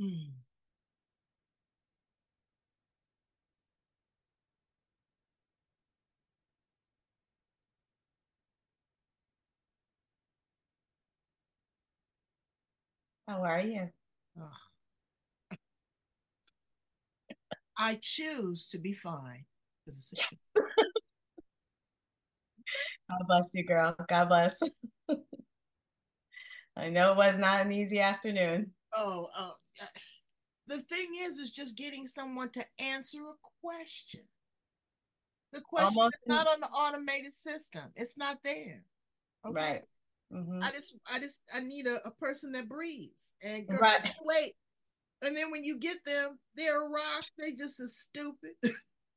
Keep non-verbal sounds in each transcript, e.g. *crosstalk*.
Hmm. How are you? I choose to be fine. *laughs* God bless you, girl. God bless. *laughs* I know it was not an easy afternoon. Oh, uh, uh, the thing is, is just getting someone to answer a question. The question Almost is not on the automated system. It's not there. Okay. Right. Mhm. I just, I just, I need a, a person that breathes. And girl, Right. wait. And then when you get them, they're a rock. They just as stupid.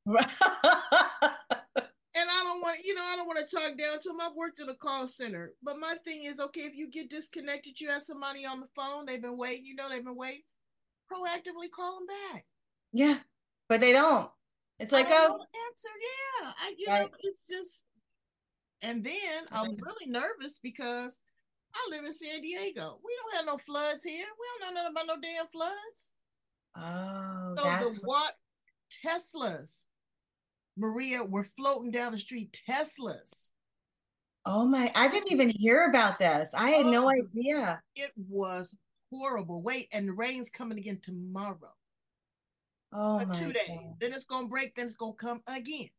Right. *laughs* And I don't want, you know, I don't want to talk down to them. I've worked in a call center, but my thing is, okay, if you get disconnected, you have somebody on the phone, they've been waiting, you know, they've been waiting. Proactively call them back. yeah, but they don't. It's like, I don't oh, answer, yeah. I, you Right. know, it's just. And then I'm really nervous because I live in San Diego. We don't have no floods here. We don't know nothing about no damn floods. oh, So that's the what Teslas, Maria, were floating down the street. Teslas. oh my, I didn't even hear about this. I had no Oh. idea. It was horrible. Wait, and the rain's coming again tomorrow. Oh for my two days. God. Then it's gonna break. Then it's gonna come again.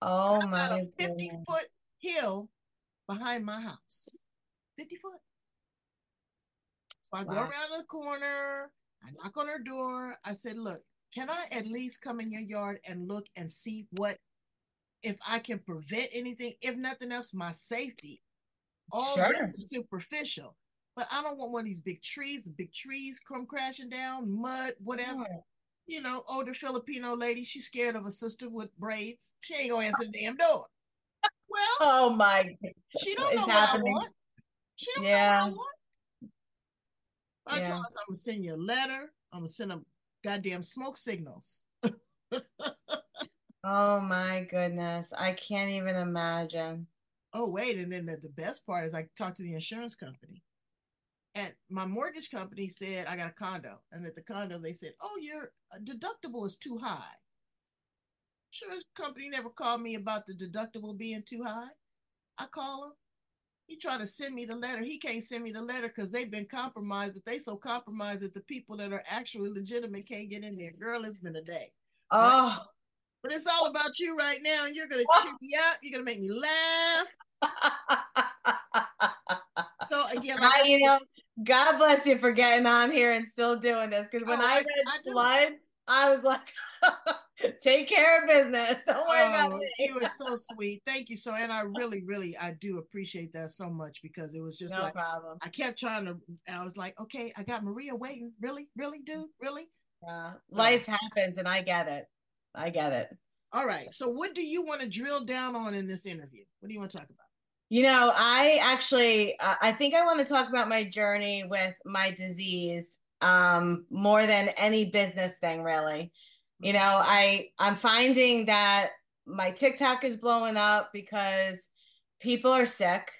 Oh I got my a fifty goodness. foot hill behind my house. Fifty foot. So I go around the corner. I knock on her door. I said, "Look, can I at least come in your yard and look and see what if I can prevent anything? If nothing else, my safety. All Sure. this is superficial." But I don't want one of these big trees, big trees come crashing down, mud, whatever Sure. you know, older Filipino lady, she's scared of a sister with braids. She ain't gonna answer the damn door. Well, Oh my, she don't know is what I happening? want. She don't Yeah. know what I want. I Yeah. told us I'm gonna send you a letter. I'm gonna send them goddamn smoke signals. *laughs* Oh my goodness. I can't even imagine. Oh, wait, and then the, the best part is I talked to the insurance company. And my mortgage company said I got a condo. And at the condo, they said, Oh, your uh, deductible is too high. Insurance company never called me about the deductible being too high. I call him. He tried to send me the letter. He can't send me the letter because they've been compromised, but they so compromised that the people that are actually legitimate can't get in there. Girl, it's been a day. Oh, But it's all about you right now, and you're gonna oh. cheer me up. You're gonna make me laugh. *laughs* so again, like, I, you know, God bless you for getting on here and still doing this. Because when Oh, I I- read I. Blood, I was like, *laughs* *laughs* take care of business. *laughs* Don't worry about oh, me. you were so sweet. Thank you so, and I really, really, I do appreciate that so much because it was just no like problem. I kept trying to. I was like, okay, I got Maria waiting. Really, really, dude, really. Uh, life happens, and I get it. I get it. All right. So, what do you want to drill down on in this interview? What do you want to talk about? You know, I actually, uh, I think I want to talk about my journey with my disease um, more than any business thing, really. You know, I I'm finding that my TikTok is blowing up because people are sick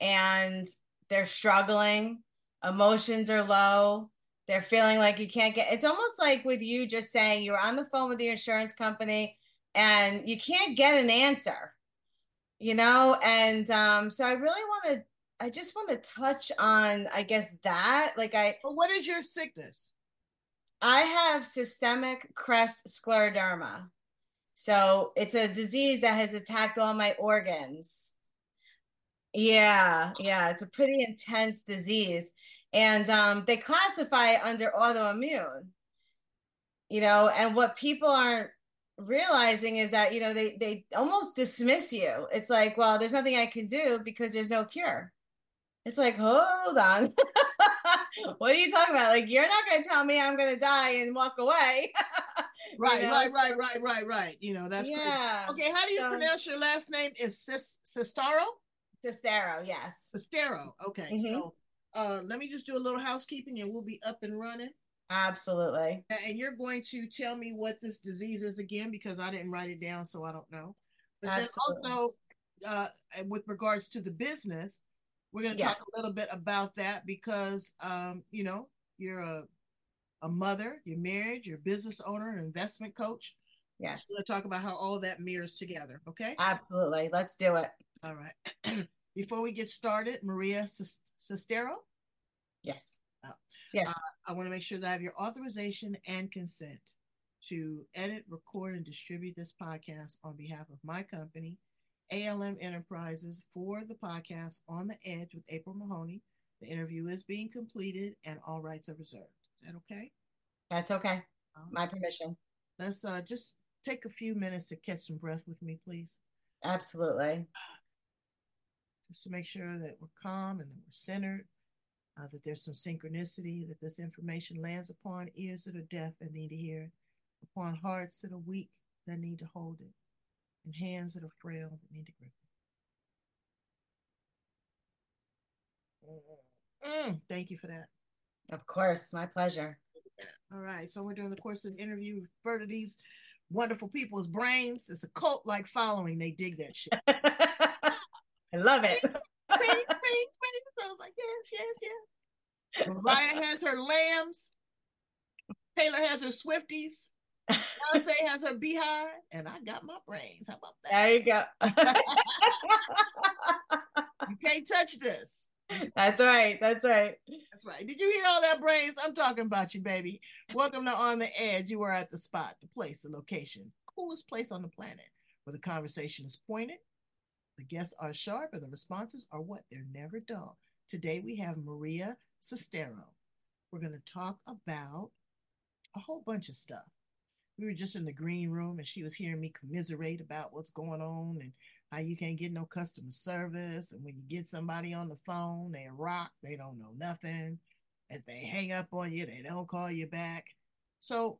and they're struggling, emotions are low, they're feeling like you can't get. It's almost like with you just saying you were on the phone with the insurance company and you can't get an answer you know and um so i really want to i just want to touch on i guess that like i But what is your sickness? I have systemic crest scleroderma. So it's a disease that has attacked all my organs. Yeah yeah it's a pretty intense disease. And um they classify it under autoimmune. You know and what people aren't realizing is that you know they they almost dismiss you. It's like well there's nothing i can do because there's no cure it's like hold on *laughs* what are you talking about like you're not going to tell me i'm going to die and walk away *laughs* Right, know, right, right, right, right, right. You know, that's crazy. yeah Okay, how do you So- pronounce your last name? Is Sis Sistaro? Cestaro, yes Sistero. Okay, Mhm. so uh, let me just do a little housekeeping and we'll be up and running. absolutely And you're going to tell me what this disease is again because I didn't write it down, so I don't know. But Absolutely. then also, uh, with regards to the business, we're going to talk a little bit about that because, um, you know, you're a a mother, you're married, you're a business owner, an investment coach. yes We're going to talk about how all that mirrors together. Okay. absolutely let's do it All right. *clears throat* Before we get started, Maria Cestaro, yes Oh. yes I want to make sure that I have your authorization and consent to edit, record, and distribute this podcast on behalf of my company, ALM Enterprises, for the podcast On the Edge with April Mahoney. The interview is being completed and all rights are reserved. Is that okay? that's okay All my permission Let's uh, just take a few minutes to catch some breath with me, please, absolutely just to make sure that we're calm and that we're centered. Uh, that there's some synchronicity, that this information lands upon ears that are deaf and need to hear it, upon hearts that are weak that need to hold it, and hands that are frail that need to grip. Mm, thank you for that. of course my pleasure All right, so we're doing the course of the interview. We refer to these wonderful people's brains. It's a cult like following. They dig that shit. *laughs* i love it Bing, bing, bing. So I was like, yes, yes, yes. Mariah has her lambs. Taylor has her Swifties. Beyonce has her BeyHive, and I got my brains. How about that? there you go *laughs* You can't touch this. that's right that's right That's right. Did you hear all that brains? I'm talking about you, baby. Welcome to On the Edge. You are at the spot, the place, the location, coolest place on the planet where the conversation is pointed, the guests are sharp, and the responses are what? They're never dull. Today we have Maria Cestaro. We're going to talk about a whole bunch of stuff. We were just in the green room and she was hearing me commiserate about what's going on and how you can't get no customer service. And when you get somebody on the phone, they rock, they don't know nothing. If they hang up on you, they don't call you back. So,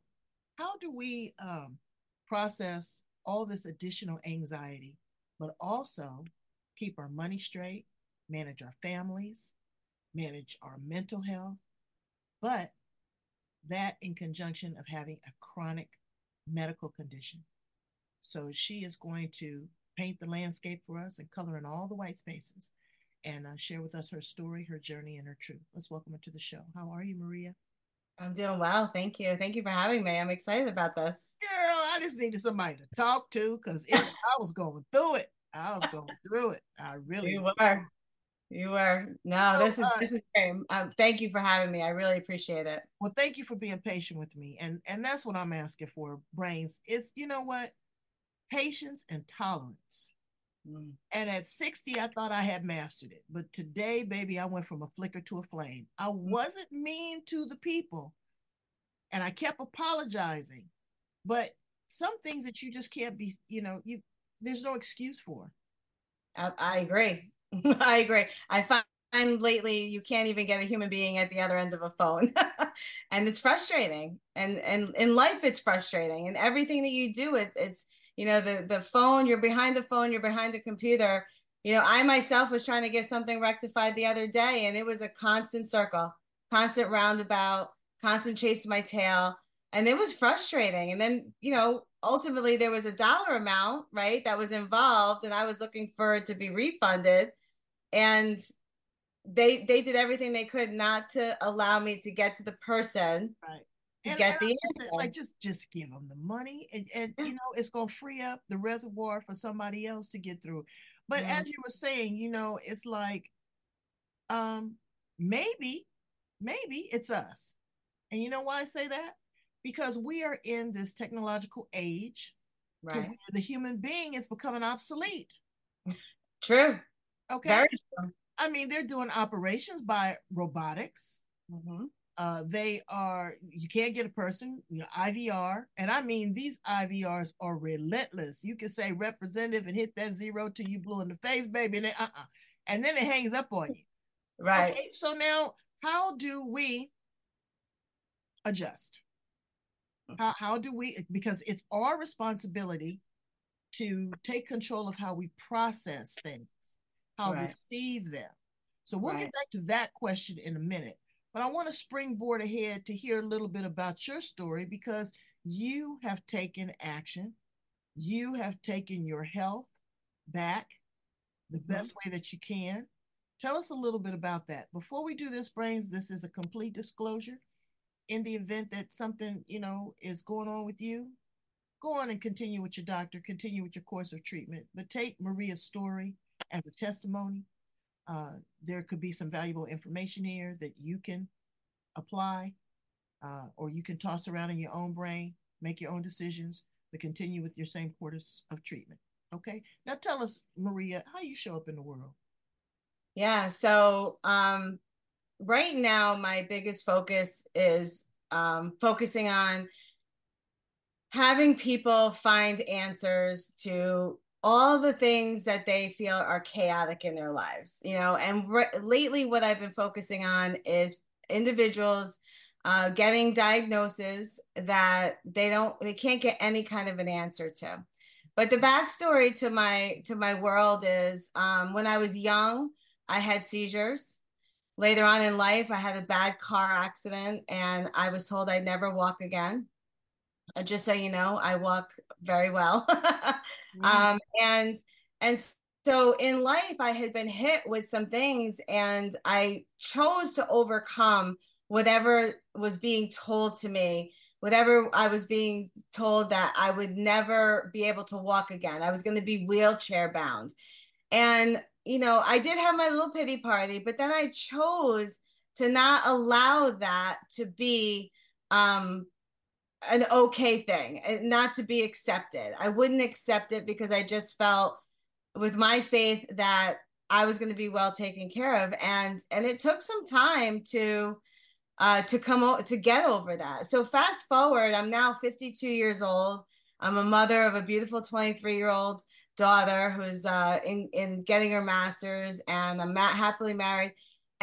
how do we um, process all this additional anxiety, but also keep our money straight, manage our families, manage our mental health, but that in conjunction of having a chronic medical condition. So she is going to paint the landscape for us and color in all the white spaces and uh, share with us her story, her journey, and her truth. Let's welcome her to the show. How are you, Maria? I'm doing well. Thank you. Thank you for having me. I'm excited about this. Girl, I just needed somebody to talk to because I was going through it. I was going through it. I really You were. You were no. So, this is uh, this is great. Um, thank you for having me. I really appreciate it. Well, thank you for being patient with me, and and that's what I'm asking for, brains. it's you know what, patience and tolerance. Mm. And at 60, I thought I had mastered it, but today, baby, I went from a flicker to a flame. I mm. wasn't mean to the people, and I kept apologizing, but some things that you just can't be, you know, you there's no excuse for. I, I agree. *laughs* I agree. I find lately you can't even get a human being at the other end of a phone. *laughs* and it's frustrating. And and in life it's frustrating. And everything that you do it it's you know the the phone, you're behind the phone, you're behind the computer. You know, I myself was trying to get something rectified the other day and it was a constant circle, constant roundabout, constant chase my tail. And it was frustrating. And then, you know, ultimately there was a dollar amount, right, that was involved and I was looking for it to be refunded and they they did everything they could not to allow me to get to the person right. and, get and the just, like just just give them the money and, and you know it's going to free up the reservoir for somebody else to get through. But mm-hmm. as you were saying you know it's like um maybe maybe it's us. And you know why i say that? Because we are in this technological age right. the human being is becoming obsolete. *laughs* True Okay. Very true. I mean, they're doing operations by robotics. Mm-hmm. Uh, they are, you can't get a person, you know, IVR. And I mean, these IVRs are relentless. You can say representative and hit that zero till you blue in the face, baby. And then, uh-uh. and then it hangs up on you. *laughs* Right. Okay, so now, how do we adjust? How, how do we, because it's our responsibility to take control of how we process things how right. receive them. So we'll right. get back to that question in a minute. But I want to springboard ahead to hear a little bit about your story because you have taken action. You have taken your health back the mm-hmm. best way that you can. Tell us a little bit about that. Before we do this, Brains, this is a complete disclosure. In the event that something, you know, is going on with you, go on and continue with your doctor, continue with your course of treatment. But take Maria's story as a testimony. Uh, there could be some valuable information here that you can apply uh, or you can toss around in your own brain, make your own decisions, but continue with your same course of treatment. Okay. Now tell us, Maria, how you show up in the world. Yeah. So um, right now, my biggest focus is um, focusing on having people find answers to all the things that they feel are chaotic in their lives you know and re- lately what i've been focusing on is individuals uh, getting diagnoses that they don't they can't get any kind of an answer to. But the backstory to my to my world is um, when i was young i had seizures. Later on in life i had a bad car accident and i was told i'd never walk again just so you know i walk very well. *laughs* Mm. um, and and so in life i had been hit with some things and i chose to overcome whatever was being told to me whatever i was being told that i would never be able to walk again. I was going to be wheelchair bound. And you know i did have my little pity party but then i chose to not allow that to be um an okay thing and not to be accepted. I wouldn't accept it because I just felt with my faith that I was going to be well taken care of and and it took some time to uh to come o- to get over that. So fast forward, I'm now 52 years old. I'm a mother of a beautiful 23 year old daughter who's uh in in getting her masters and I'm ma- happily married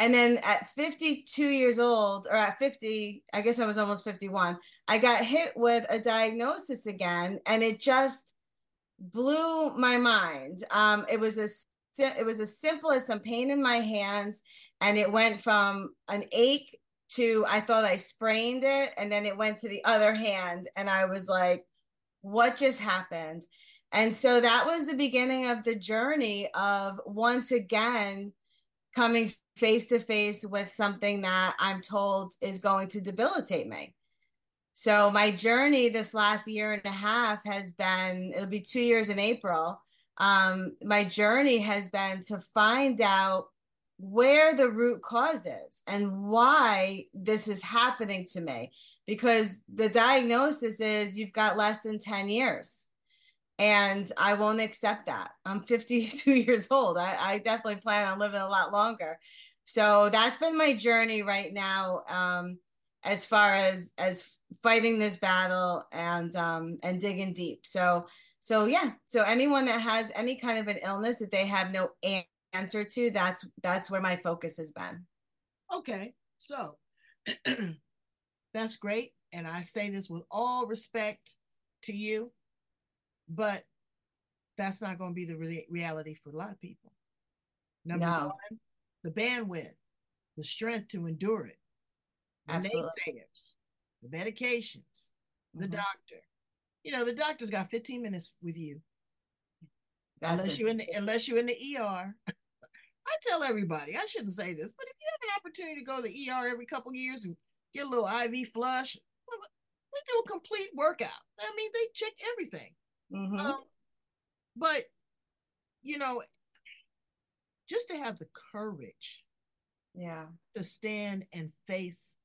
and then at 52 years old, or at 50, I guess I was almost 51, I got hit with a diagnosis again, and it just blew my mind. Um, it was a it was as simple as some pain in my hands, and it went from an ache to I thought I sprained it, and then it went to the other hand, and I was like, "What just happened?" And so that was the beginning of the journey of once again coming face to face with something that I'm told is going to debilitate me. So my journey this last year and a half has been it'll be 2 years in April. Um my journey has been to find out where the root cause is and why this is happening to me because the diagnosis is you've got less than 10 years and I won't accept that. I'm 52 *laughs* years old. I, I, definitely plan on living a lot longer. So that's been my journey right now, um, as far as as fighting this battle and um, and digging deep. So so yeah. So anyone that has any kind of an illness that they have no answer to, that's that's where my focus has been. Okay, so *clears throat* that's great, and I say this with all respect to you but that's not going to be the re- reality for a lot of people. Number no. one, the bandwidth, the strength to endure it, the naysayers, the medications, the mm-hmm. doctor. You know, the doctor's got 15 minutes with you. That's unless you're in the, unless you're in the ER. *laughs* I tell everybody, I shouldn't say this, but if you have an opportunity to go to the ER every couple years and get a little IV flush, *laughs* they do a complete workout. I mean, they check everything. Mm-hmm. Um, but you know, just to have the courage, yeah, to stand and face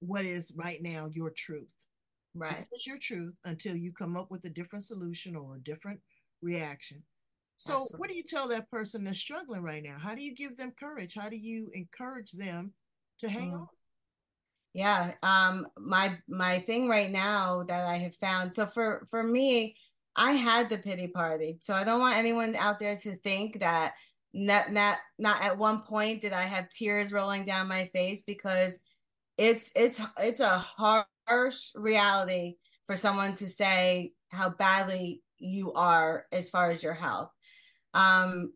what is right now your truth. Right. This is your truth until you come up with a different solution or a different reaction. So, Absolutely. what do you tell that person that's struggling right now? How do you give them courage? How do you encourage them to hang mm. on? Yeah um my my thing right now that i have found so for for me i had the pity party so i don't want anyone out there to think that not not not at one point did i have tears rolling down my face because it's it's it's a harsh reality for someone to say how badly you are as far as your health. Um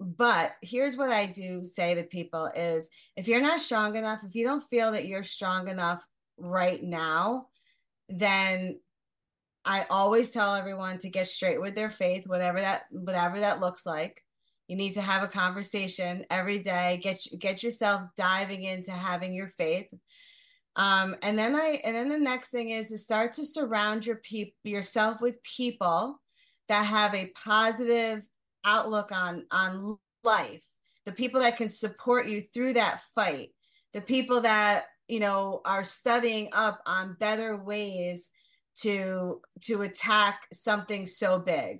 but here's what I do say to people is if you're not strong enough, if you don't feel that you're strong enough right now, then I always tell everyone to get straight with their faith, whatever that whatever that looks like. You need to have a conversation every day. Get get yourself diving into having your faith. Um, and then I and then the next thing is to start to surround your people yourself with people that have a positive outlook on on life the people that can support you through that fight the people that you know are studying up on better ways to to attack something so big.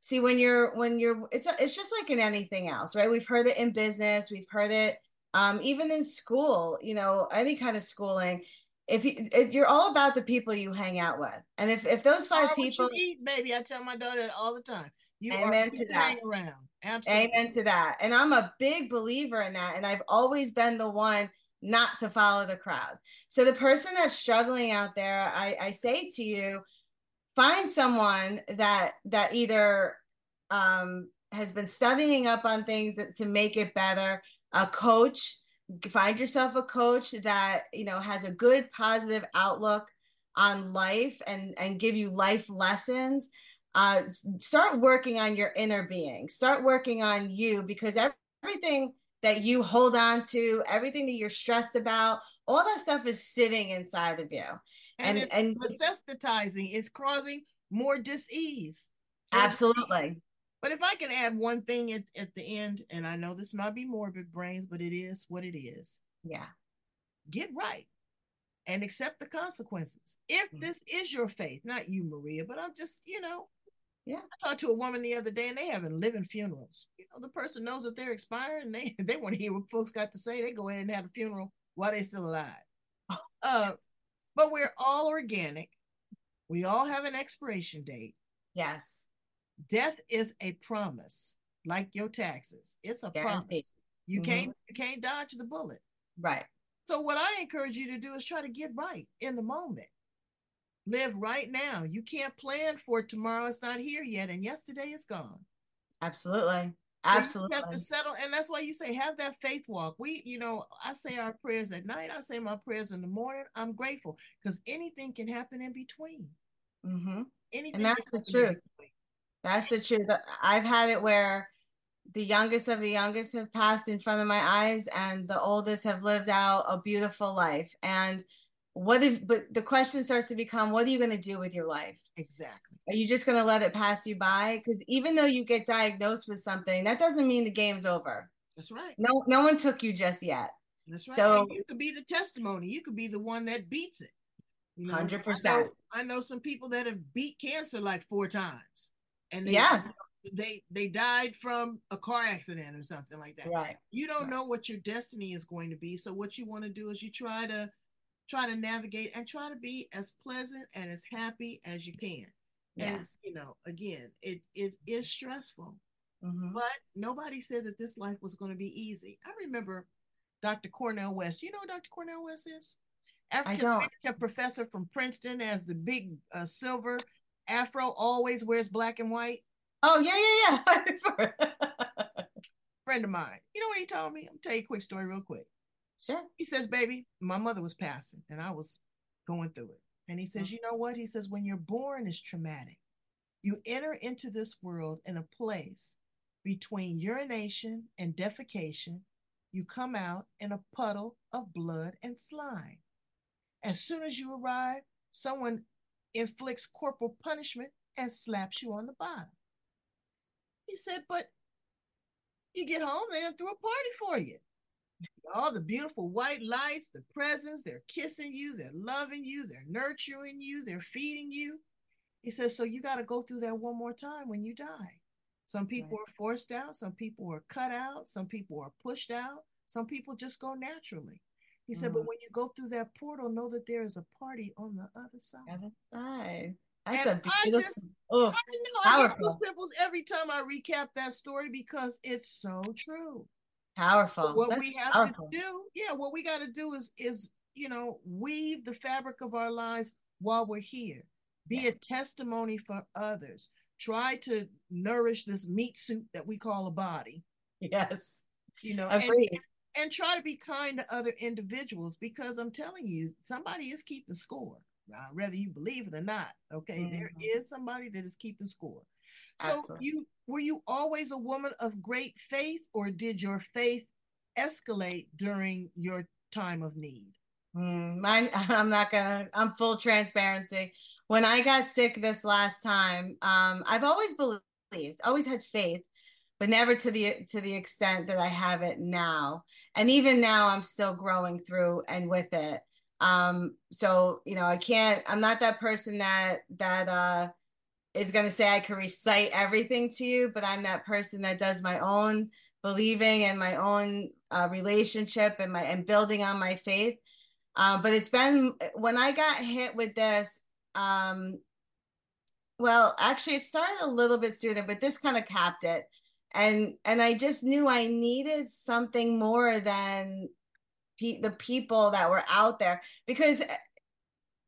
See when you're when you're it's it's just like in anything else right? We've heard it in business we've heard it um, even in school you know any kind of schooling. If you if you're all about the people you hang out with and if if those five people eat, baby i tell my daughter all the time you Amen to that. Around. Absolutely. Amen to that. And I'm a big believer in that. And I've always been the one not to follow the crowd. So the person that's struggling out there, I, I say to you, find someone that that either um, has been studying up on things that, to make it better, a coach. Find yourself a coach that you know has a good positive outlook on life and and give you life lessons uh, start working on your inner being. Start working on you because everything that you hold on to everything that you're stressed about all that stuff is sitting inside of you. And and, and necessitizing is causing more dis-ease. Absolutely. but if i can add one thing at, at the end and i know this might be morbid brains but it is what it is. Yeah. Get right and accept the consequences. If mm-hmm. this is your faith not you maria but i'm just you know yeah. I talked to a woman the other day and they having living funerals. You know, the person knows that they're expiring and they, *laughs* they want to hear what folks got to say. They go ahead and have a funeral while they're still alive. *laughs* uh, but we're all organic. We all have an expiration date. Yes. Death is a promise, like your taxes. It's a Guaranteed. promise. You mm-hmm. can't you can't dodge the bullet. Right. So what I encourage you to do is try to get right in the moment live right now. You can't plan for tomorrow. It's not here yet, and yesterday is gone. Absolutely. Absolutely. So have to settle, and that's why you say have that faith walk. We, you know, I say our prayers at night. I say my prayers in the morning. I'm grateful because anything can happen in between. Mm-hmm. Anything, and that's the truth. That's the truth. I've had it where the youngest of the youngest have passed in front of my eyes, and the oldest have lived out a beautiful life. And what if but the question starts to become what are you going to do with your life exactly Are you just going to let it pass you by? Because even though you get diagnosed with something, that doesn't mean the game's over. That's right. No, no one took you just yet. That's right. So and you could be the testimony. You could be the one that beats it. You know, hundred I know. I know some people that have beat cancer like four times, and they, Yeah. they they died from a car accident or something like that. Right. You don't Right. know what your destiny is going to be. So what you want to do is you try to try to navigate and try to be as pleasant and as happy as you can. And Yes. you know, again, it it is stressful, Mhm. but nobody said that this life was going to be easy. I remember Dr. Cornel West. You know who Dr. Cornel West is? African. American professor from Princeton as the big uh, silver afro, always wears black and white. Oh yeah, yeah, yeah. *laughs* Friend of mine. You know what he told me? I'm tell you a quick story real quick. Sure. He says, baby, my mother was passing and I was going through it. And he says, mm. you know what? He says, when you're born is traumatic. You enter into this world in a place between urination and defecation. You come out in a puddle of blood and slime. As soon as you arrive, someone inflicts corporal punishment and slaps you on the bottom. He said, but you get home, they done threw a party for you all the beautiful white lights, the presents, they're kissing you, they're loving you, they're nurturing you, they're feeding you. He says, so you got to go through that one more time when you die. Some people Right. are forced out, some people are cut out, some people are pushed out, some people just go naturally. He said, but Mm. when you go through that portal, know that there is a party on the other side. Other side. That's And a I beautiful. just- oh, I know I Powerful. pimples every time I recap that story because it's so true. Powerful. what That's we have powerful. to do yeah what we got to do is is you know weave the fabric of our lives while we're here be Yeah. a testimony for others try to nourish this meat suit that we call a body Yes. you know and, Agreed. and try to be kind to other individuals because i'm telling you somebody is keeping score uh, whether you believe it or not okay there Mhm. is somebody that is keeping score so Absolutely. you were you always a woman of great faith or did your faith escalate during your time of need Mm, mine, *laughs* I'm not gonna. I'm full transparency. When I got sick this last time, um, I've always believed, always had faith, but never to the to the extent that I have it now. And even now, I'm still growing through and with it. Um, so you know, I can't. I'm not that person that that uh is gonna say I can recite everything to you, but I'm that person that does my own believing and my own uh, relationship and my and building on my faith. Uh, but it's been when I got hit with this. Um, well, actually, it started a little bit sooner, but this kind of capped it, and and I just knew I needed something more than pe- the people that were out there because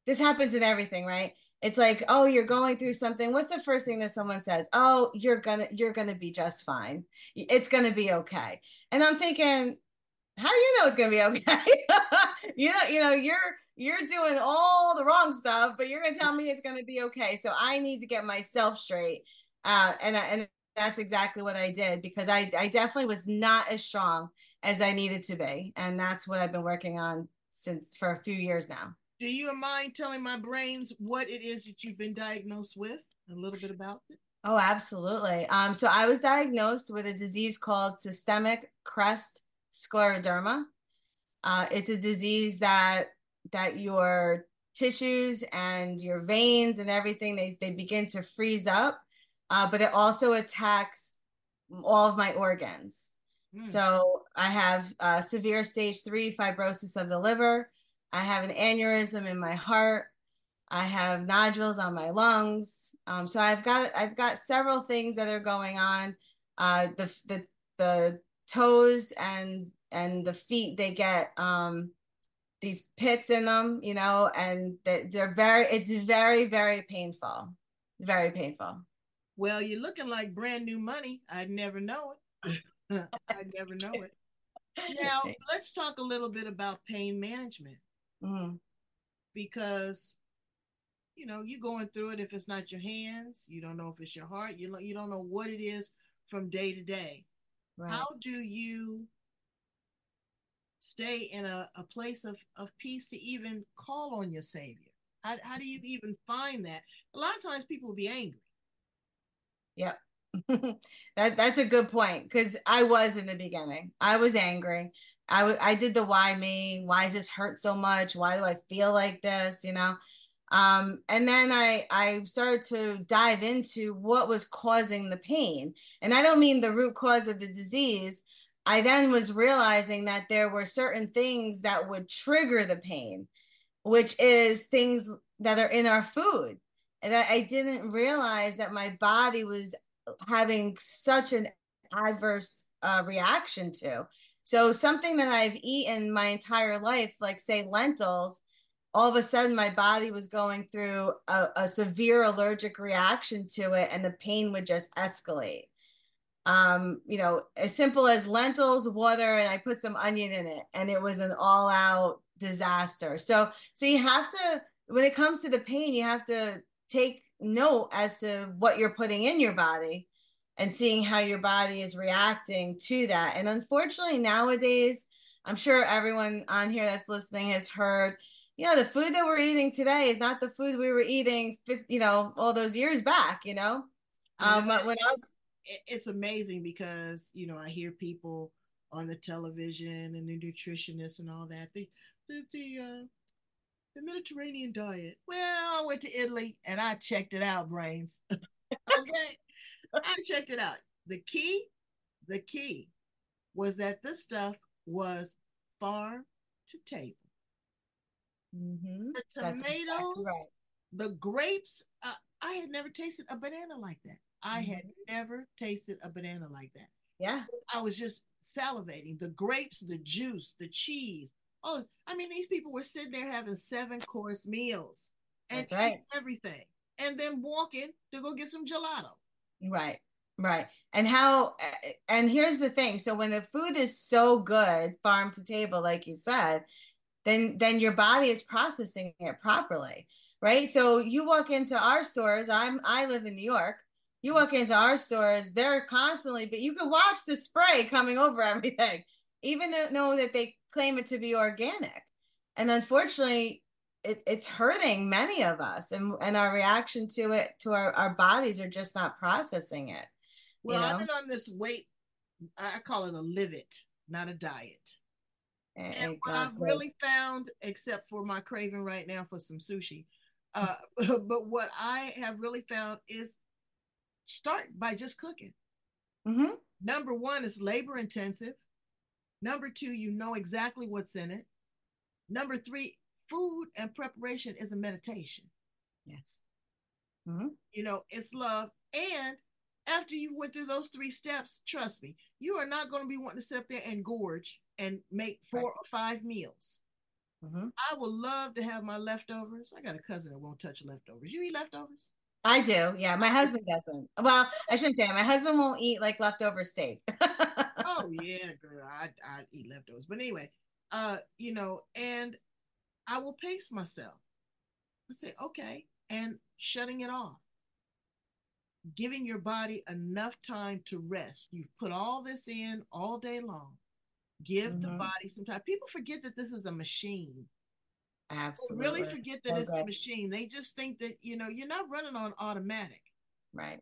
this happens in everything, right? It's like, oh, you're going through something. What's the first thing that someone says? Oh, you're gonna you're gonna be just fine. It's gonna be okay. And I'm thinking, how do you know it's gonna be okay? *laughs* you know, you know, you're you're doing all the wrong stuff, but you're gonna tell me it's gonna be okay. So I need to get myself straight. Uh, and and that's exactly what I did because I I definitely was not as strong as I needed to be, and that's what I've been working on since for a few years now. Do you mind telling my brains what it is that you've been diagnosed with a little bit about it Oh, absolutely. Um, so I was diagnosed with a disease called systemic crest scleroderma. Uh, it's a disease that that your tissues and your veins and everything they they begin to freeze up, uh, but it also attacks all of my organs. Hmm. So I have uh, severe stage three fibrosis of the liver. I have an aneurysm in my heart. I have nodules on my lungs. Um, so I've got I've got several things that are going on. Uh, the the the toes and and the feet they get um, these pits in them, you know, and they, they're very it's very very painful, very painful. well you're looking like brand new money i'd never know it *laughs* i'd never know it *laughs* now let's talk a little bit about pain management Mhm. because you know you're going through it if it's not your hands you don't know if it's your heart you, you don't know what it is from day to day Right. how do you stay in a, a place of, of peace to even call on your savior How, how do you even find that? A lot of times people will be angry. Yep. *laughs* that that's a good point because I was in the beginning. I was angry. I, w- I did the why me? Why does this hurt so much? Why do I feel like this? You know, um, and then I I started to dive into what was causing the pain, and I don't mean the root cause of the disease. I then was realizing that there were certain things that would trigger the pain, which is things that are in our food, and that I didn't realize that my body was having such an adverse uh, reaction to. So something that I've eaten my entire life, like say lentils, all of a sudden my body was going through a, a severe allergic reaction to it and the pain would just escalate. Um you know as simple as lentils water and i put some onion in it and it was an all out disaster. So so you have to when it comes to the pain you have to take note as to what you're putting in your body and seeing how your body is reacting to that and unfortunately nowadays i'm sure everyone on here that's listening has heard you know, the food that we're eating today is not the food we were eating, 50, you know, all those years back, you know? Um, when I was, it's amazing because, you know, I hear people on the television and the nutritionists and all that. The, the, the, uh, the Mediterranean diet. Well, I went to Italy and I checked it out, brains. *laughs* okay. *laughs* I checked it out. The key, the key was that this stuff was farm to table. Mm-hmm. The tomatoes, exactly right. the grapes. Uh, I had never tasted a banana like that. I mm-hmm. had never tasted a banana like that. Yeah. I was just salivating. The grapes, the juice, the cheese. Oh, I mean, these people were sitting there having seven course meals and right. everything, and then walking to go get some gelato. Right. Right. And how, and here's the thing. So when the food is so good, farm to table, like you said, then then your body is processing it properly right so you walk into our stores i'm i live in new york you walk into our stores they're constantly but you can watch the spray coming over *laughs* everything even though know that they claim it to be organic and unfortunately it, it's hurting many of us and, and our reaction to it to our, our bodies are just not processing it well i've been on this weight i call it a live it not a diet and what I've really found, except for my craving right now for some sushi, uh, *laughs* but what I have really found is start by just cooking. Mm-hmm. Number one is labor intensive. Number two, you know exactly what's in it. Number three, food and preparation is a meditation. Yes. Mm-hmm. You know, it's love. And after you went through those three steps, trust me, you are not going to be wanting to sit up there and gorge and make four right. or five meals. Mm-hmm. I would love to have my leftovers. I got a cousin that won't touch leftovers. You eat leftovers? I do. Yeah, my husband doesn't. Well, I shouldn't say that. My husband won't eat like leftover steak. *laughs* oh yeah, girl, I I eat leftovers. But anyway, uh, you know, and I will pace myself. I say okay, and shutting it off, giving your body enough time to rest. You've put all this in all day long. Give mm-hmm. the body some time. People forget that this is a machine. Absolutely. They really forget that it's a machine. They just think that, you know, you're not running on automatic. Right.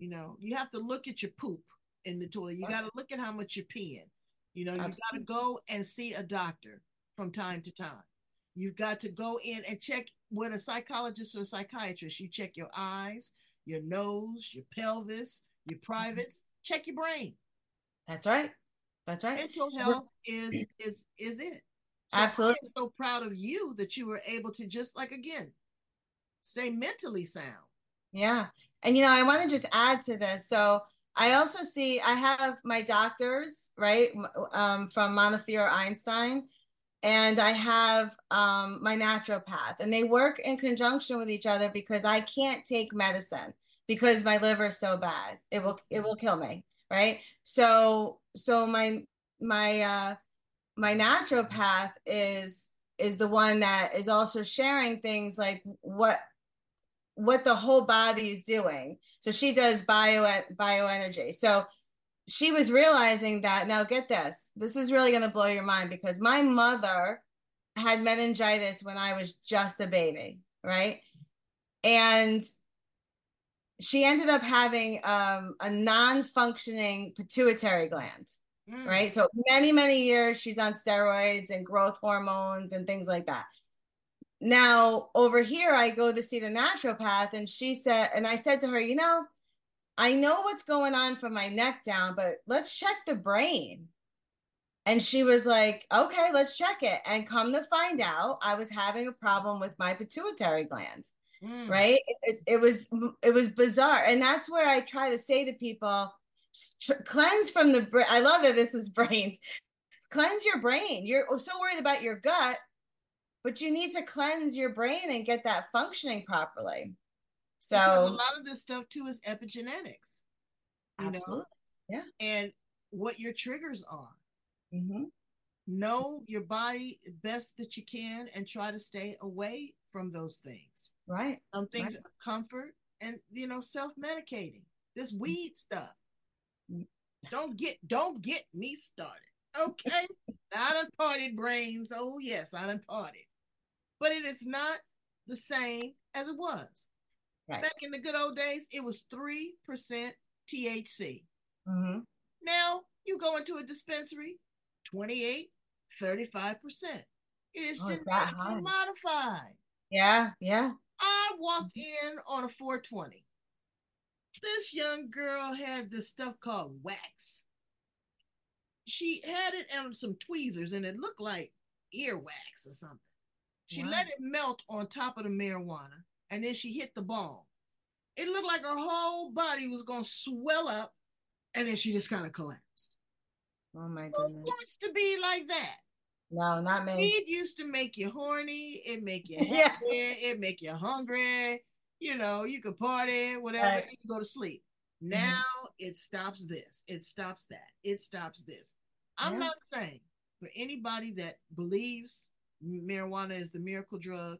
You know, you have to look at your poop in the toilet. You got to look at how much you're peeing. You know, Absolutely. you got to go and see a doctor from time to time. You've got to go in and check with a psychologist or a psychiatrist. You check your eyes, your nose, your pelvis, your mm-hmm. privates, check your brain. That's right. That's right. Mental health is is is it. So Absolutely. I'm so proud of you that you were able to just like again stay mentally sound. Yeah. And you know, I want to just add to this. So I also see I have my doctors, right, um, from Montefiore Einstein, and I have um, my naturopath, and they work in conjunction with each other because I can't take medicine because my liver is so bad. It will it will kill me right? So so my my uh my naturopath is is the one that is also sharing things like what what the whole body is doing. So she does bio bioenergy. So she was realizing that now get this this is really going to blow your mind because my mother had meningitis when i was just a baby right? And she ended up having um, a non-functioning pituitary gland mm. right so many many years she's on steroids and growth hormones and things like that now over here i go to see the naturopath and she said and i said to her you know i know what's going on from my neck down but let's check the brain. And she was like okay let's check it. And come to find out i was having a problem with my pituitary gland mm. right? It, it was it was bizarre. And that's where i try to say to people cleanse from the brain i love that this is *laughs* brains. Cleanse your brain. You're so worried about your gut but you need to cleanse your brain and get that functioning properly so because a lot of this stuff too is epigenetics you absolutely. know yeah and what your triggers are mm-hmm. know your body best that you can and try to stay away from those things. Right. Some things right. comfort and you know self-medicating. This mm. weed stuff. Mm. Don't get don't get me started. Okay. *laughs* I done partied brains. Oh yes, I done partied. But it is not the same as it was. Right. Back in the good old days, it was 3% THC. Mm-hmm. Now you go into a dispensary, 28, 35%. It is oh, genetically modified. Yeah, yeah. I walked in on a 420. This young girl had this stuff called wax. She had it on some tweezers and it looked like earwax or something. She wow. let it melt on top of the marijuana and then she hit the ball. It looked like her whole body was going to swell up and then she just kind of collapsed. Oh my goodness. Who wants to be like that? No, not me. Weed used to make you horny. It make you *laughs* happy. yeah. It make you hungry. You know, you could party, whatever, right. you go to sleep. Mm-hmm. Now mm-hmm. it stops this. It stops that. It stops this. I'm yeah. not saying for anybody that believes marijuana is the miracle drug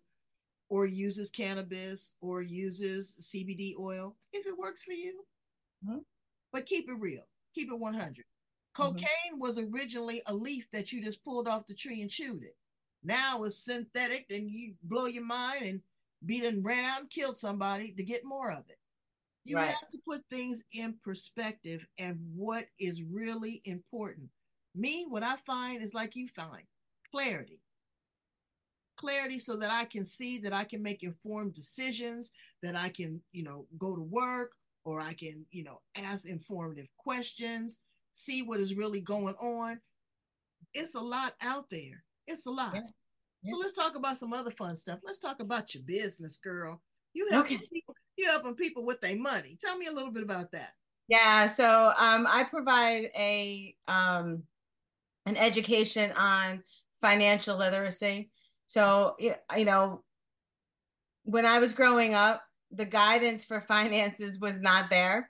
or uses cannabis or uses CBD oil, if it works for you, mm-hmm. but keep it real. Keep it 100. Mm-hmm. Cocaine mm-hmm. was originally a leaf that you just pulled off the tree and chewed it. Now it's synthetic and you blow your mind and beat and ran out and killed somebody to get more of it. You right. have to put things in perspective and what is really important. Me, what I find is like you find clarity. Clarity so that I can see that I can make informed decisions, that I can, you know, go to work or I can, you know, ask informative questions see what is really going on. It's a lot out there. It's a lot. Yeah. Yeah. So let's talk about some other fun stuff. Let's talk about your business, girl. You helping okay. people. You helping people with their money. Tell me a little bit about that. Yeah. So um, I provide a um, an education on financial literacy. So you know, when I was growing up, the guidance for finances was not there.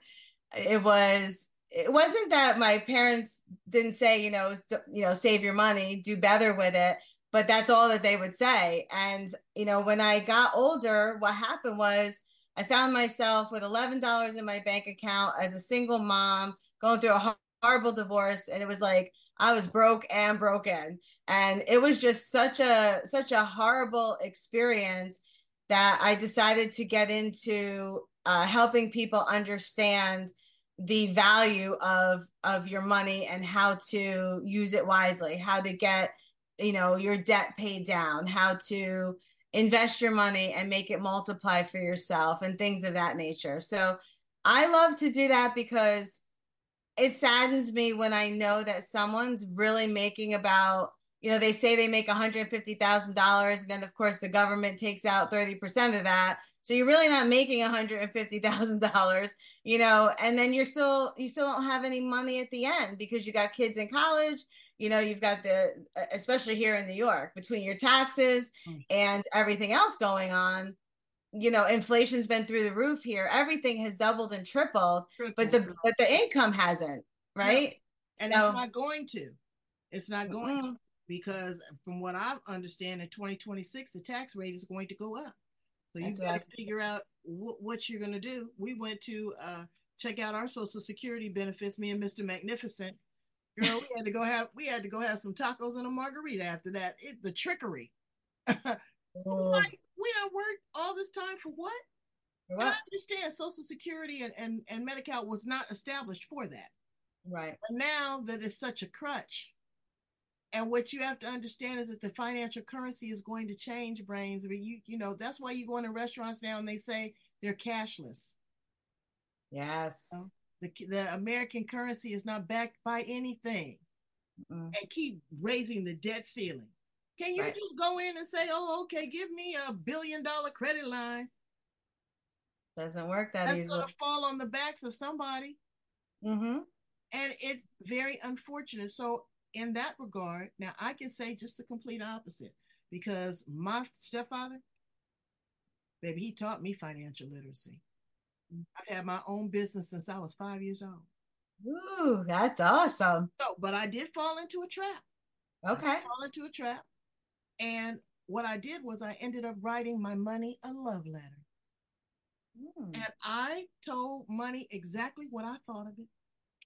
It was it wasn't that my parents didn't say, you know, you know, save your money, do better with it, but that's all that they would say. And you know, when I got older, what happened was I found myself with eleven dollars in my bank account as a single mom, going through a horrible divorce, and it was like I was broke and broken, and it was just such a such a horrible experience that I decided to get into uh, helping people understand the value of of your money and how to use it wisely how to get you know your debt paid down how to invest your money and make it multiply for yourself and things of that nature. So i love to do that because it saddens me when i know that someone's really making about you know they say they make $150000 and then of course the government takes out 30% of that so you're really not making $150,000, you know, and then you're still, you still don't have any money at the end because you got kids in college, you know, you've got the, especially here in New York, between your taxes hmm. and everything else going on, you know, inflation's been through the roof here. Everything has doubled and tripled, tripled. but the, but the income hasn't, right? And so, it's not going to, it's not going mm-hmm. to because from what I understand in 2026, the tax rate is going to go up. So you got to figure out wh- what you're going to do. We went to uh, check out our Social Security benefits. Me and Mr. Magnificent, girl, we had to go have we had to go have some tacos and a margarita after that. It, the trickery. *laughs* Was oh. like, We don't work all this time for what? I understand Social Security and, and, and Medi-Cal was not established for that. Right. But now that it's such a crutch, and what you have to understand is that the financial currency is going to change brains. But you, you know, that's why you go into restaurants now and they say they're cashless. Yes. Oh. The, the American currency is not backed by anything Mm. and keep raising the debt ceiling. Can you Right. just go in and say, oh, okay, give me a billion dollar credit line? Doesn't work that That's easily. going to fall on the backs of somebody. Mm-hmm. And it's very unfortunate. So, in that regard, now I can say just the complete opposite because my stepfather, baby, he taught me financial literacy. I've had my own business since I was five years old. Ooh, that's awesome. So, but I did fall into a trap. Okay. Fall into a trap. And what I did was I ended up writing my money a love letter. Mm. And I told money exactly what I thought of it.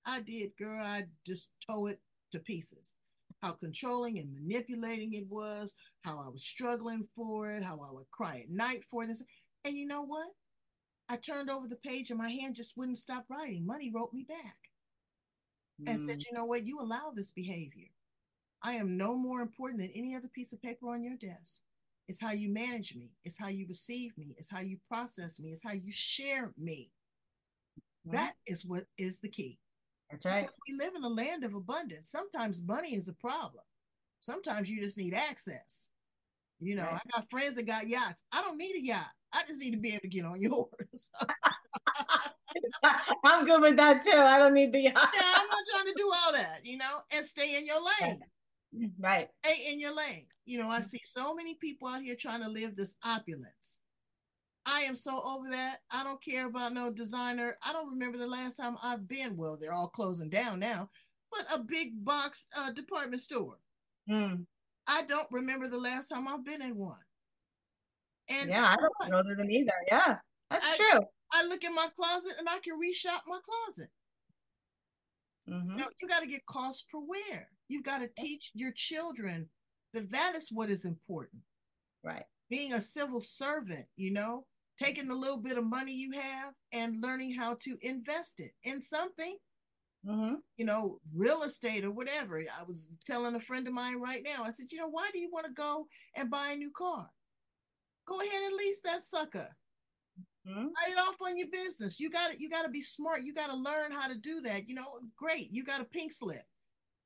I did, girl. I just tore it to pieces. How controlling and manipulating it was, how I was struggling for it, how I would cry at night for this. And you know what? I turned over the page and my hand just wouldn't stop writing. Money wrote me back and said, Mm. you know what? You allow this behavior. I am no more important than any other piece of paper on your desk. It's how you manage me. It's how you receive me. It's how you process me. It's how you share me. Mm-hmm. That is what is the key. That's right. Because we live in a land of abundance. Sometimes money is a problem. Sometimes you just need access. You know, Right. I got friends that got yachts. I don't need a yacht. I just need to be able to get on *laughs* yours. *laughs* I'm good with that too. I don't need the yeah, I'm not trying to do all that, you know, and stay in your lane. Right. Stay in your lane. You know, I see so many people out here trying to live this opulence. I am so over that. I don't care about no designer. I don't remember the last time I've been. Well, they're all closing down now, but a big box uh, department store. Mm. I don't remember the last time I've been in one. And Yeah, I don't know them either. Yeah, that's I- true. I look in my closet and I can reshop my closet. hmm You know, you got to get cost per wear. You've got to teach your children that that is what is important. Right. Being a civil servant, you know, taking the little bit of money you have and learning how to invest it in something, hmm you know, real estate or whatever. I was telling a friend of mine right now, I said, you know, why do you want to go and buy a new car? Go ahead and lease that sucker. hmm write it off on your business. You got to you got to be smart. You got to learn how to do that. You know, great. You got a pink slip.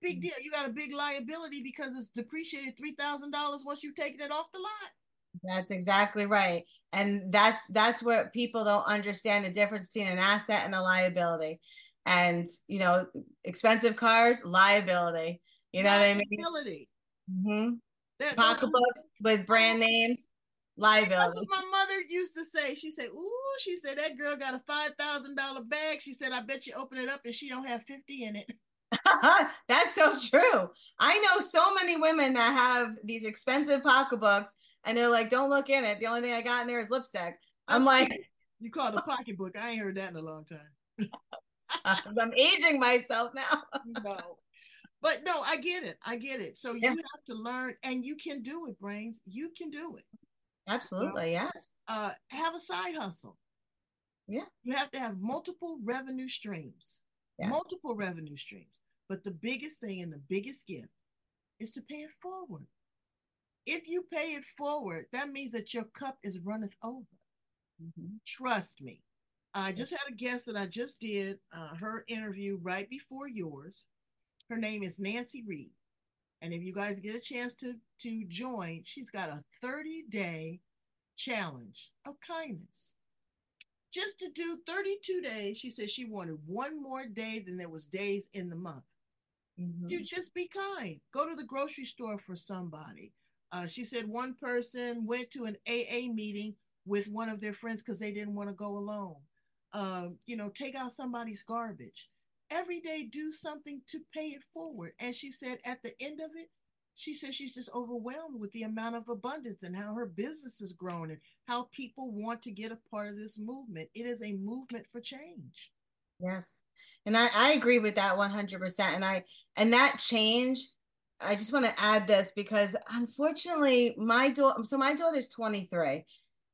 Big Mhm. deal. You got a big liability because it's depreciated three thousand dollars once you've taken it off the lot. That's exactly right. And that's that's what people don't understand the difference between an asset and a liability. And you know, expensive cars, liability. You know what I mean? Liability. hmm That- Pocketbooks with brand names, That's liability. what my mother used to say. She said, "Ooh," she said, "that girl got a five thousand dollar bag." She said, "I bet you open it up and she don't have fifty in it." *laughs* *laughs* That's so true. I know so many women that have these expensive pocketbooks and they're like, don't look in it. The only thing I got in there is lipstick. I'm like, "You call it a pocketbook?" I ain't heard that in a long time. *laughs* I'm aging myself now. *laughs* no. But no, I get it. I get it. So Yeah. you have to learn and you can do it, brains. You can do it. Absolutely, yes. Uh have a side hustle. Yeah. You have to have multiple revenue streams. Yes. Multiple revenue streams. But the biggest thing and the biggest gift is to pay it forward. If you pay it forward, that means that your cup is runneth over. Mhm. Trust me. I just had a guest that I just did uh, her interview right before yours. Her name is Nancy Reed. And if you guys get a chance to to join, she's got a 30 day challenge of kindness. Just to do 32 days, she said she wanted one more day than there was days in the month. Mhm. You just be kind. Go to the grocery store for somebody. Uh, she said one person went to an AA meeting with one of their friends because they didn't want to go alone. Um, you know, take out somebody's garbage. Every day, do something to pay it forward. And she said at the end of it, she says she's just overwhelmed with the amount of abundance and how her business has grown and how people want to get a part of this movement. It is a movement for change. Yes. And I, I agree with that 100%. And I, and that change I just want to add this because unfortunately, my daughter, so my daughter's 23,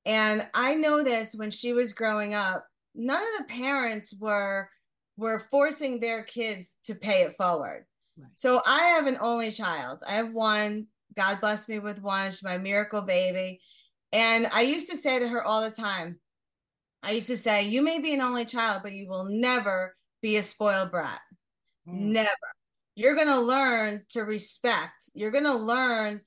and I noticed when she was growing up, none of the parents were were forcing their kids to pay it forward. Right. So I have an only child. I have one. God bless me with one. She's my miracle baby. And I used to say to her all the time, I used to say, You may be an only child, but you will never be a spoiled brat. Mm. Never. You're going to learn to respect. You're going to learn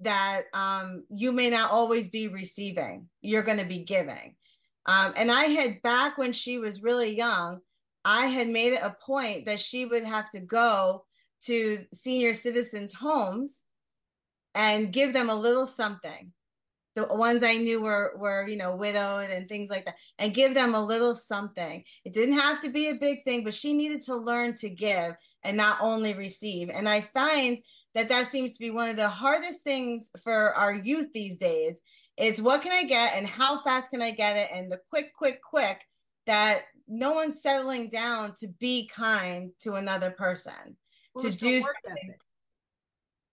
that um, you may not always be receiving, you're going to be giving. Um, and I had, back when she was really young, I had made it a point that she would have to go to senior citizens' homes and give them a little something the ones I knew were were you know widowed and things like that, and give them a little something. It didn't have to be a big thing, but she needed to learn to give and not only receive. And I find that that seems to be one of the hardest things for our youth these days. Is what can I get and how fast can I get it, and the quick, quick, quick that no one's settling down to be kind to another person well, to do something.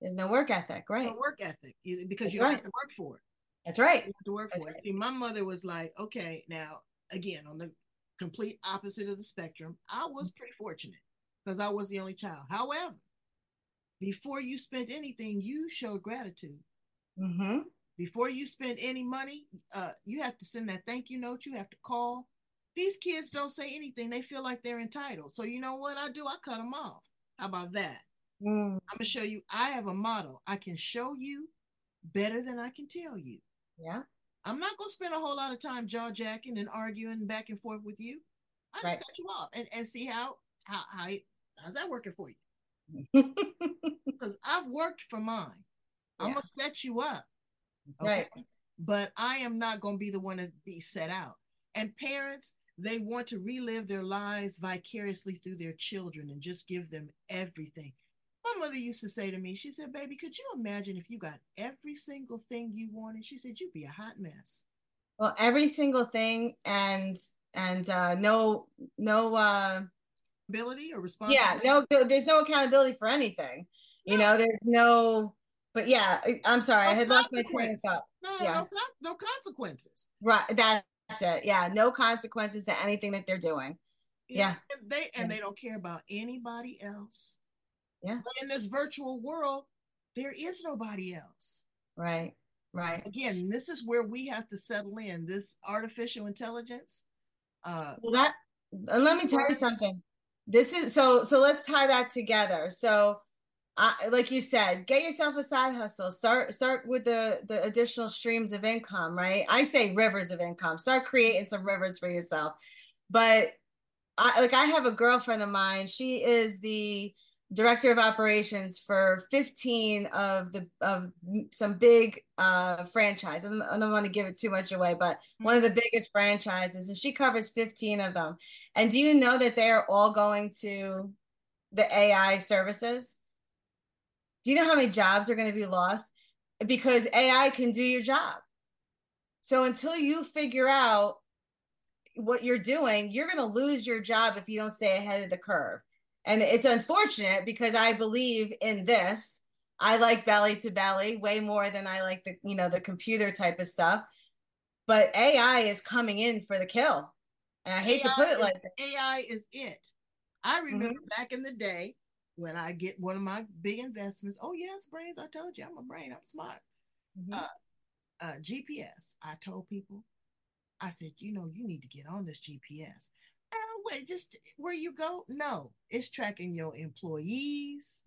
There's no work ethic, right? No work ethic because That's you don't right. have to work for it. That's right. You have to work That's for right. it. See, my mother was like, okay, now again, on the complete opposite of the spectrum, I was pretty fortunate because I was the only child. However, before you spent anything, you showed gratitude. Mm-hmm. Before you spend any money, uh, you have to send that thank you note. You have to call. These kids don't say anything. They feel like they're entitled. So you know what I do? I cut them off. How about that? Mm. I'm gonna show you. I have a model. I can show you better than I can tell you. Yeah. I'm not gonna spend a whole lot of time jaw jacking and arguing back and forth with you. I just right. cut you off and, and see how how how how's that working for you? *laughs* Because I've worked for mine. Yeah. I'm gonna set you up. Okay? Right. But I am not gonna be the one to be set out. And parents, they want to relive their lives vicariously through their children and just give them everything. My mother used to say to me, she said, Baby, could you imagine if you got every single thing you wanted? She said, You'd be a hot mess. Well, every single thing and and uh no no uh ability or responsibility. Yeah, no there's no accountability for anything. No. You know, there's no but yeah, I'm sorry, no I had lost my train of thought. No, no, yeah. no, no consequences. Right. That's it. Yeah, no consequences to anything that they're doing. Yeah. yeah. And they and they don't care about anybody else. Yeah. But in this virtual world, there is nobody else. Right. Right. Again, this is where we have to settle in this artificial intelligence. Uh, well, that and let me tell you something. This is so. So let's tie that together. So, Like you said, get yourself a side hustle. Start start with the the additional streams of income. Right. I say rivers of income. Start creating some rivers for yourself. But I like I have a girlfriend of mine. She is the director of operations for 15 of the of some big uh franchise I don't, I don't want to give it too much away but one of the biggest franchises and she covers 15 of them and do you know that they are all going to the ai services do you know how many jobs are going to be lost because ai can do your job so until you figure out what you're doing you're going to lose your job if you don't stay ahead of the curve and it's unfortunate because I believe in this. I like belly to belly way more than I like the, you know, the computer type of stuff. But AI is coming in for the kill. And I hate AI to put it is, like AI is it. I remember mm-hmm. back in the day when I get one of my big investments. Oh yes, brains. I told you I'm a brain. I'm smart. Mm-hmm. Uh, uh, GPS. I told people. I said, you know, you need to get on this GPS wait, just where you go? No, it's tracking your employees.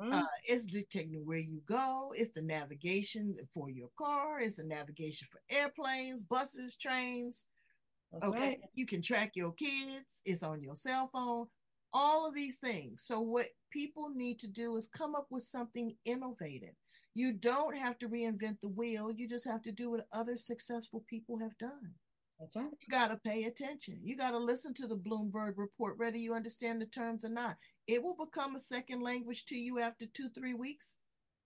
Mm. Uh, it's detecting where you go. It's the navigation for your car. It's the navigation for airplanes, buses, trains. Okay. okay. You can track your kids. It's on your cell phone. All of these things. So, what people need to do is come up with something innovative. You don't have to reinvent the wheel. You just have to do what other successful people have done. That's right. You got to pay attention. You got to listen to the Bloomberg report, whether you understand the terms or not. It will become a second language to you after two, three weeks.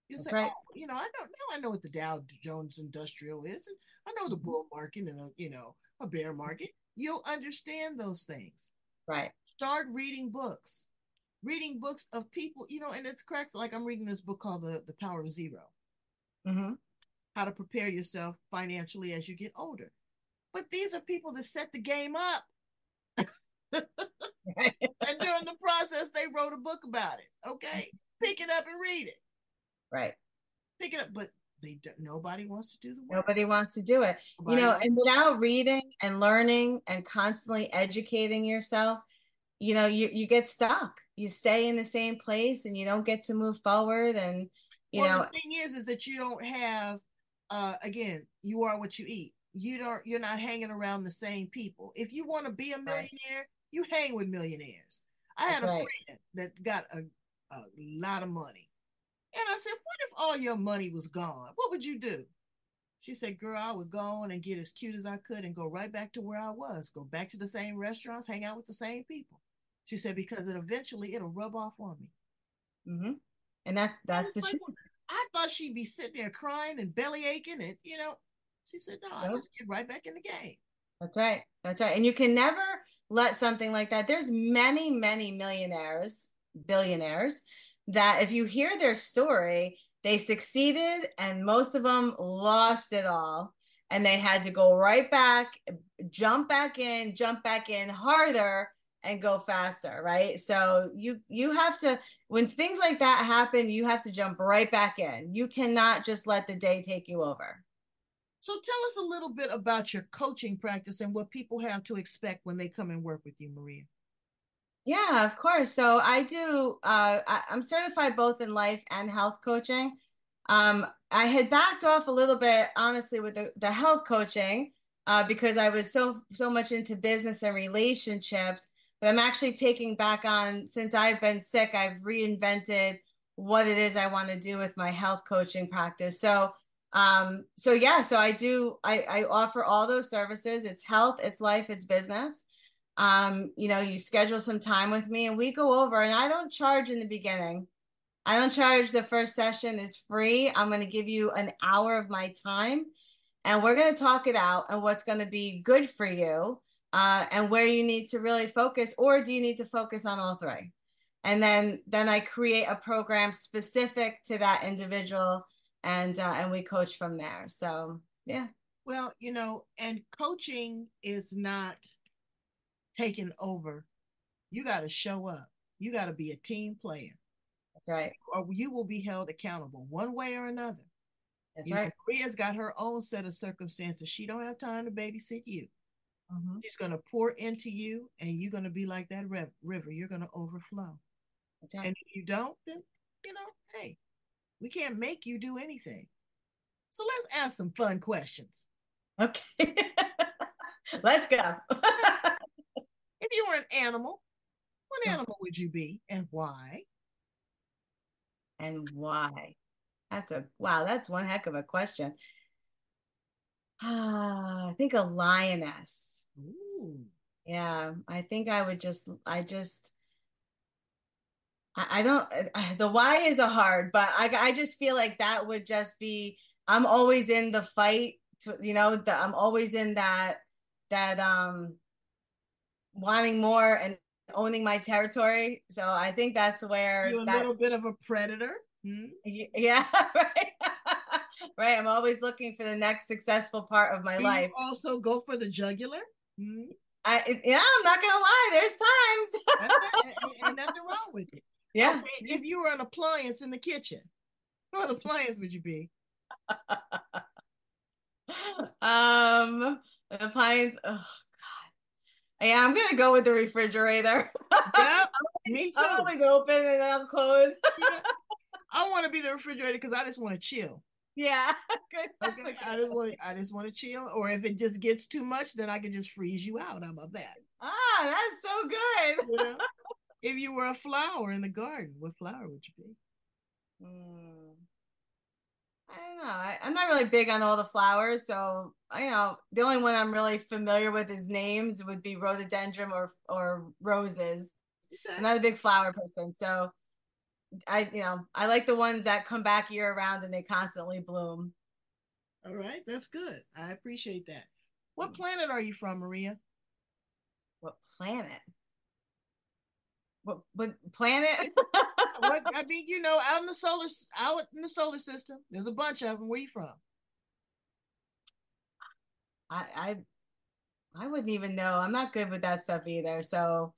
You say, right. oh, you know, I don't know. I know what the Dow Jones Industrial is. And I know the mm-hmm. bull market and a, you know, a bear market. You'll understand those things. Right. Start reading books. reading books of people, you know, and it's correct. Like I'm reading this book called The, the Power of 0 mm-hmm. How to prepare yourself financially as you get older. But these are people that set the game up. *laughs* and during the process, they wrote a book about it. Okay. Pick it up and read it. Right. Pick it up. But they nobody wants to do the work. Nobody wants to do it. Nobody you know, and without reading and learning and constantly educating yourself, you know, you you get stuck. You stay in the same place and you don't get to move forward. And you well, know, the thing is, is that you don't have. Uh, again, you are what you eat. You don't. You're not hanging around the same people. If you want to be a millionaire, right. you hang with millionaires. I had a friend that got a, a lot of money and I said, What if all your money was gone? What would you do? She said, Girl, I would go on and get as cute as I could and go right back to where I was, go back to the same restaurants, hang out with the same people. She said, Because it eventually it'll rub off on me. Mm-hmm. And that that's the like, truth. I thought she'd be sitting there crying and belly aching, and you know, she said, No, nope. I just get right back in the game. That's right. That's right. And you can never let something like that. There's many, many millionaires, billionaires that if you hear their story, they succeeded and most of them lost it all. And they had to go right back, jump back in, jump back in harder and go faster, right? So you you have to when things like that happen, you have to jump right back in. You cannot just let the day take you over. So tell us a little bit about your coaching practice and what people have to expect when they come and work with you, Maria. Yeah, of course. So I do. Uh, I, am certified both in life and health coaching. Um, I had backed off a little bit, honestly, with the, the health coaching uh, because I was so so much into business and relationships. But I'm actually taking back on since I've been sick. I've reinvented what it is I want to do with my health coaching practice. So um so yeah so i do i i offer all those services it's health it's life it's business um, you know, you schedule some time with me and we go over and I don't charge in the beginning. I don't charge the first session is free. I'm going to give you an hour of my time and we're going to talk it out and what's going to be good for you uh, and where you need to really focus or do you need to focus on all three? And then then I create a program specific to that individual and uh, and we coach from there. So, yeah. Well, you know, and coaching is not taking over, you got to show up. You got to be a team player. That's right. Or you will be held accountable one way or another. That's you right. Know, Maria's got her own set of circumstances. She don't have time to babysit you. Mm-hmm. She's going to pour into you, and you're going to be like that rev- river. You're going to overflow. And if you don't, then you know, hey, we can't make you do anything. So let's ask some fun questions. Okay. *laughs* let's go. *laughs* If you were an animal, what animal would you be and why? And why? That's a wow, that's one heck of a question. Ah, I think a lioness. Ooh. Yeah, I think I would just I just I, I don't *sighs* the why is a hard, but I I just feel like that would just be I'm always in the fight to, you know, the, I'm always in that that um wanting more and owning my territory. So I think that's where you're a that, little bit of a predator. Hmm? Yeah, *laughs* right. Right. I'm always looking for the next successful part of my Do life. also go for the jugular. Hmm? I yeah, I'm not gonna lie. There's times. *laughs* ain't, nothing wrong with it. Yeah. Okay, if you were an appliance in the kitchen, *laughs* what appliance would you be? *laughs* um, an appliance. Oh God. yeah, I'm gonna go with the refrigerator. yeah, me too. I'm gonna open and I'll close. yeah. I want to be the refrigerator because I just want to chill. Yeah, *laughs* good. Okay, I just want to, I just want to chill. Or if it just gets too much, then I can just freeze you out. How about that? Ah, that's so good. You know? *laughs* if you were a flower in the garden, what flower would you be? Mm. I don't know. I, am not really big on all the flowers, so you know the only one I'm really familiar with is names would be rhododendron or or roses. Okay. I'm not a big flower person, so I you know I like the ones that come back year round and they constantly bloom. All right, that's good. I appreciate that. What planet are you from, Maria? What planet? what, what planet? *laughs* what I *laughs* mean, you know, out in the solar out in the solar system, there's a bunch of them. Where you from? I I I wouldn't even know. I'm not good with that stuff either. So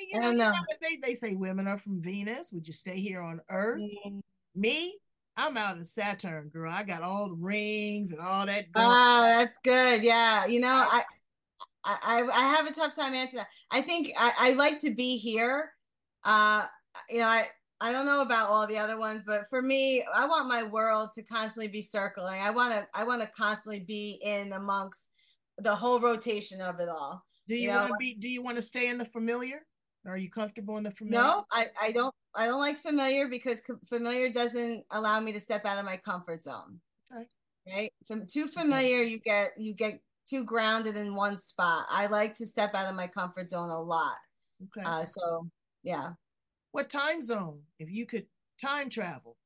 mean, you know, know. know, they they say women are from Venus. Would you stay here on Earth? Mm. Me, I'm out in Saturn, girl. I got all the rings and all that. Going. Oh, that's good. Yeah. You know, I I I have a tough time answering that. I think I, I like to be here. Uh you know, I I don't know about all the other ones, but for me, I want my world to constantly be circling. I want to I want to constantly be in amongst the whole rotation of it all. do you, you want to be? Do you want to stay in the familiar? Are you comfortable in the familiar? No, I, I don't I don't like familiar because familiar doesn't allow me to step out of my comfort zone. Okay. Right? From too familiar, you get you get too grounded in one spot. I like to step out of my comfort zone a lot. Okay. Uh, so yeah. what time zone? If you could time travel,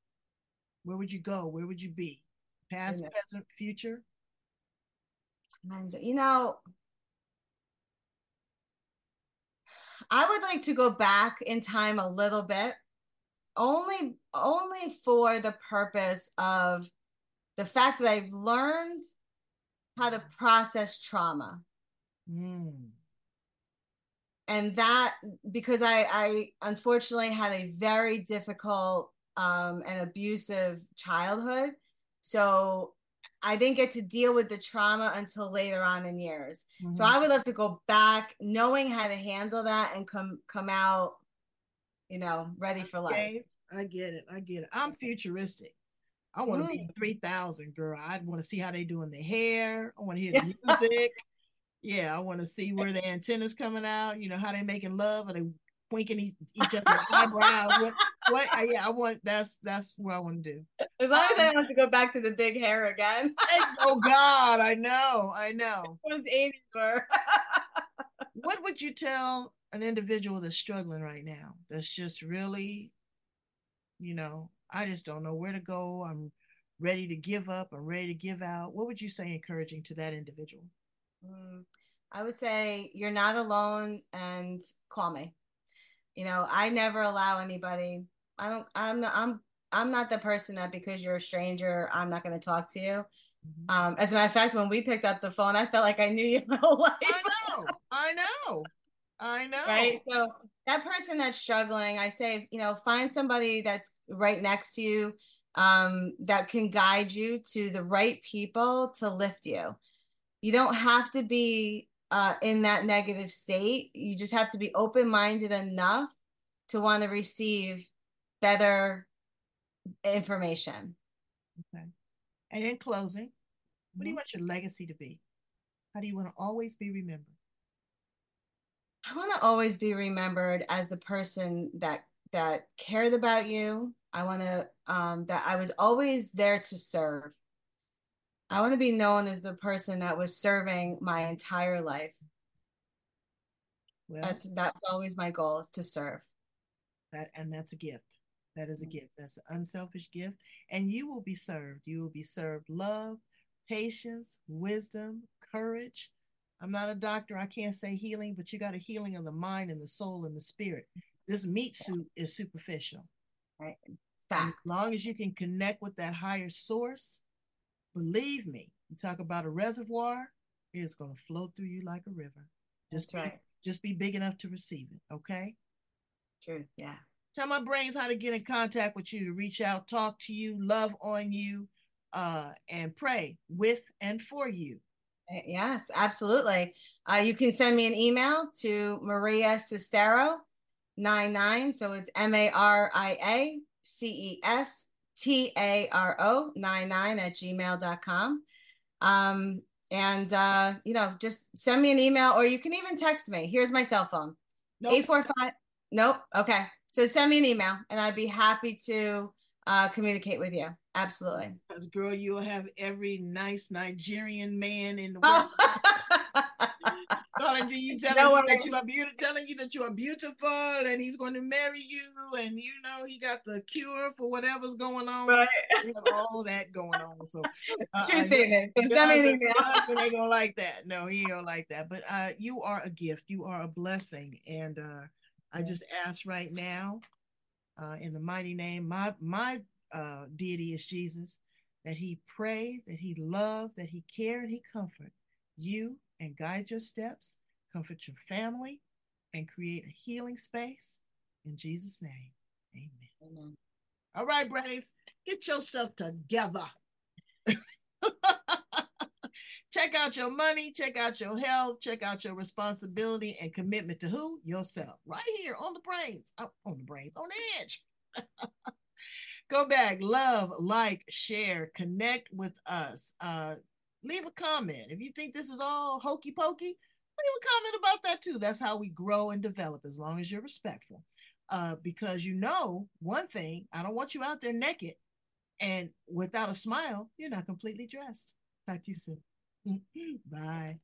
where would you go? Where would you be? Past, present, future. You know, I would like to go back in time a little bit, only only for the purpose of the fact that I've learned how to process trauma. Mm. And that because I I unfortunately had a very difficult um and abusive childhood. So I didn't get to deal with the trauma until later on in years. So Mhm. I would love to go back knowing how to handle that and come come out, you know, ready for life. Okay, I get it. I get it. I'm futuristic. I want to Mm. be 3000, girl. I want to see how they doing their hair. I want to hear the *laughs* music. yeah, I want to see where the antennas coming out. You know, how they making love. Are they winking each, each other's eyebrows? What, what? I, yeah, I want, that's, that's what I want to do. As long as I don't have to go back to the big hair again. Oh *laughs* God, I know, I know. Those 80s were. *laughs* What would you tell an individual that's struggling right now? That's just really, you know, I just don't know where to go. I'm ready to give up. I'm ready to give out. What would you say encouraging to that individual? Mm, I would say you're not alone and call me. You know, I never allow anybody. I don't I'm not I'm I'm not the person that because you're a stranger, I'm not going to talk to you. Mhm. Um, as a matter of fact, when we picked up the phone, I felt like I knew you *laughs* my whole life. I know, I know, I know. right? So that person that's struggling, I say, you know, find somebody that's right next to you um, that can guide you to the right people to lift you. You don't have to be uh, in that negative state. You just have to be open minded enough to want to receive better information. Okay. And in closing, what do you Mhm. want your legacy to be? How do you want to always be remembered? I want to always be remembered as the person that that cared about you. I want to um that I was always there to serve. I want to be known as the person that was serving my entire life. Well, That's that's always my goal is to serve. that and that's a gift. That is a Mhm. gift. That's an unselfish gift. And you will be served. You will be served love, patience, wisdom, courage. I'm not a doctor. I can't say healing, but you got a healing of the mind and the soul and the spirit. This meat suit is superficial. Right. Fact. as long as you can connect with that higher source, believe me, you talk about a reservoir, it is going to flow through you like a river. Just That's be, right. just be big enough to receive it. Okay. True. Yeah. Tell my brains how to get in contact with you, to reach out, talk to you, love on you, uh, and pray with and for you. Eh, Yes, absolutely. Uh, you can send me an email to Maria Cestaro 99. So it's M A R I A C E S T A R O 99 at gmail.com. Um, and, uh, you know, just send me an email or you can even text me. Here's my cell phone Nope. 845. Nope. Okay. So send me an email and I'd be happy to uh, communicate with you. Absolutely. Girl, you'll have every nice Nigerian man in the *laughs* world Oh. Calling you, you *laughs* telling No you that you are beautiful, telling you that you are beautiful, and he's going to marry you, and you know he got the cure for whatever's going on. right. Have all that going on. So, *laughs* uh, True statement. So Your me an husband, email. your husband ain't gonna like that. No, he don't like that. But uh, you are a gift. You are a blessing, and uh, I just ask right now, uh, in the mighty name, my my uh, deity is Jesus, that He pray, that He love, that He care, and He comfort you and guide your steps, comfort your family, and create a healing space. In Jesus' name, Amen. Amen. All right, Brains, get yourself together. *laughs* check out your money, check out your health, check out your responsibility and commitment to who? Yourself. Right here on the brains, oh, on the brains, on the edge. *laughs* Go back, love, like, share, connect with us. Uh, leave a comment. If you think this is all hokey pokey, leave a comment about that too. That's how we grow and develop as long as you're respectful. Uh, because you know one thing, I don't want you out there naked and without a smile, you're not completely dressed. Talk to you soon. *laughs* Bye.